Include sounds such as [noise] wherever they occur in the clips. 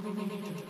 Thank [laughs] you.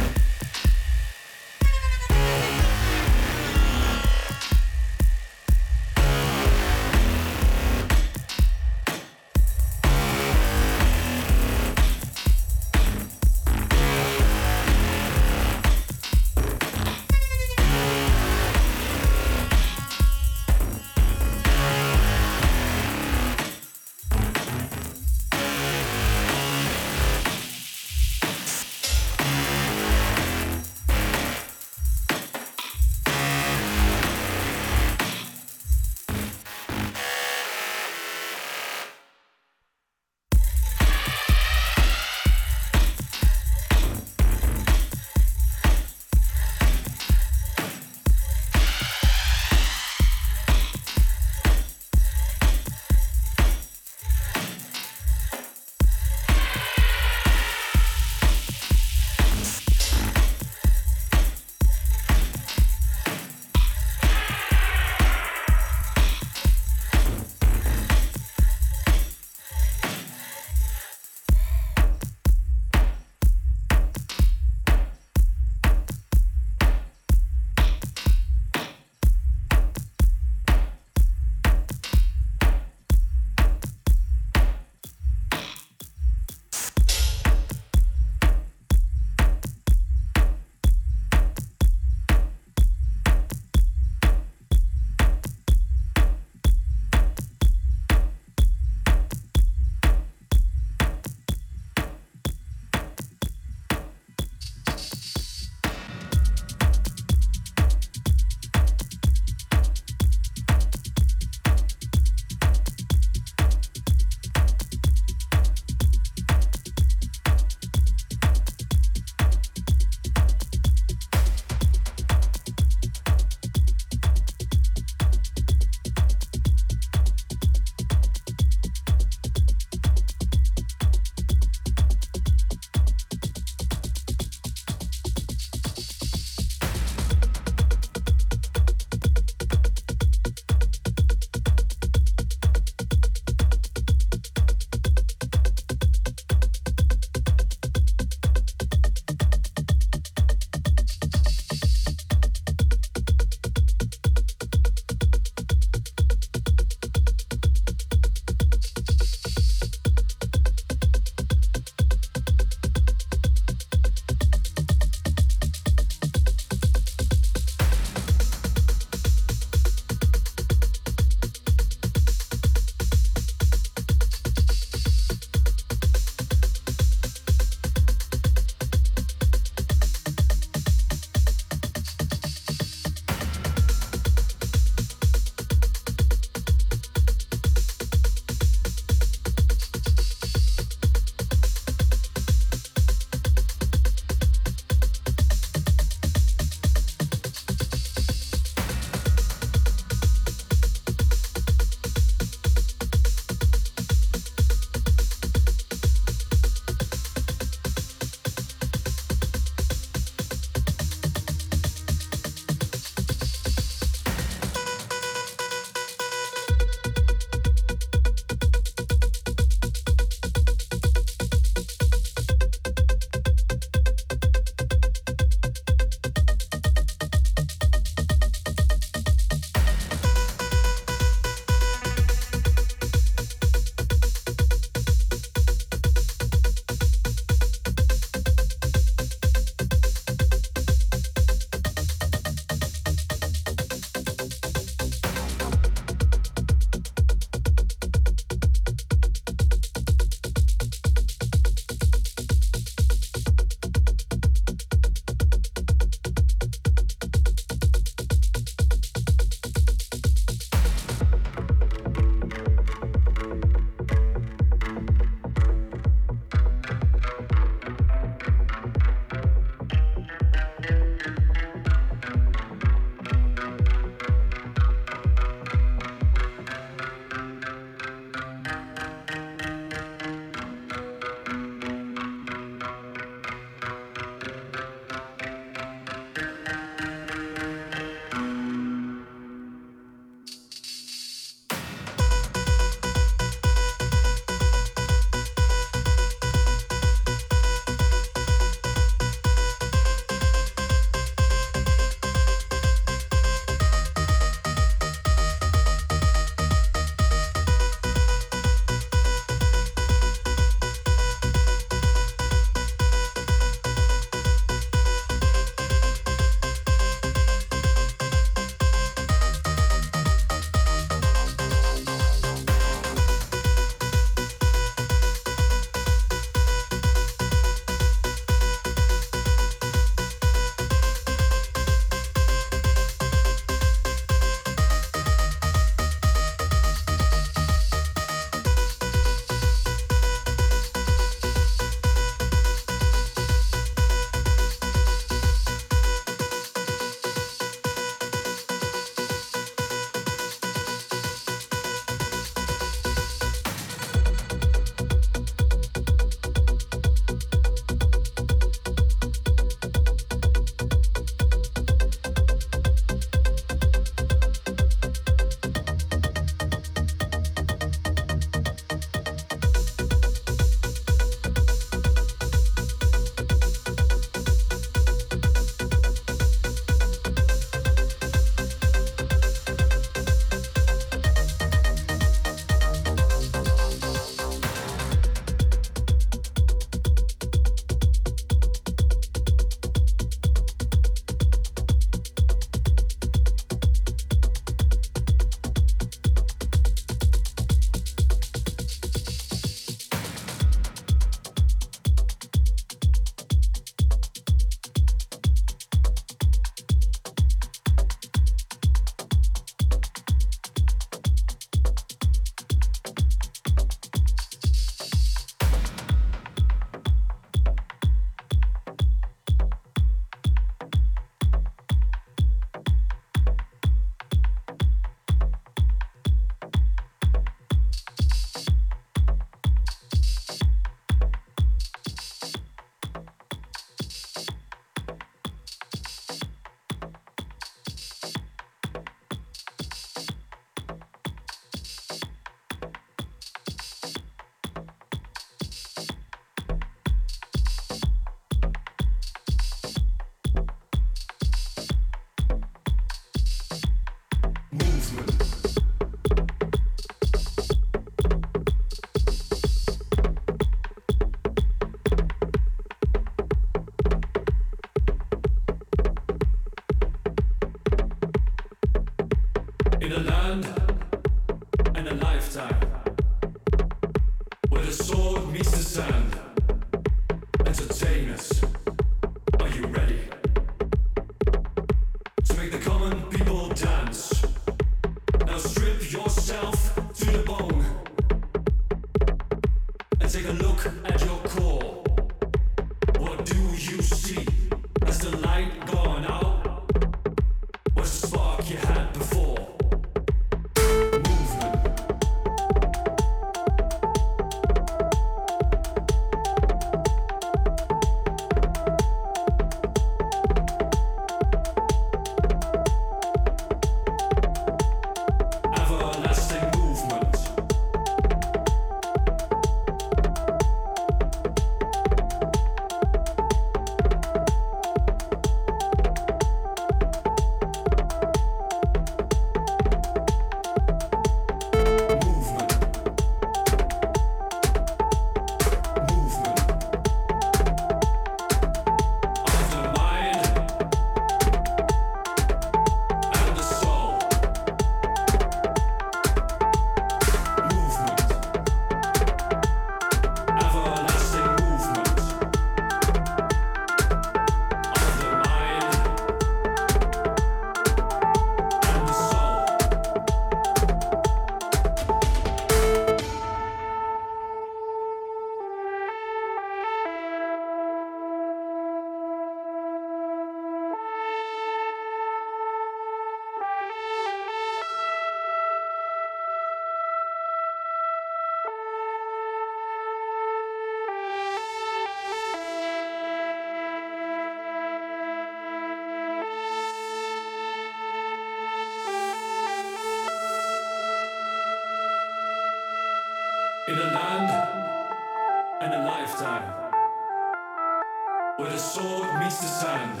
Where the sword meets the sand.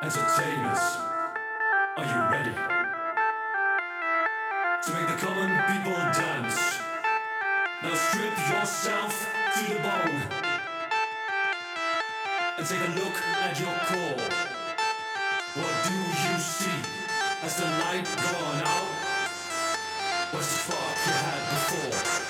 Entertainers, are you ready? To make the common people dance. Now strip yourself to the bone. And take a look at your core. What do you see? Has the light gone out? What's the spark you had before?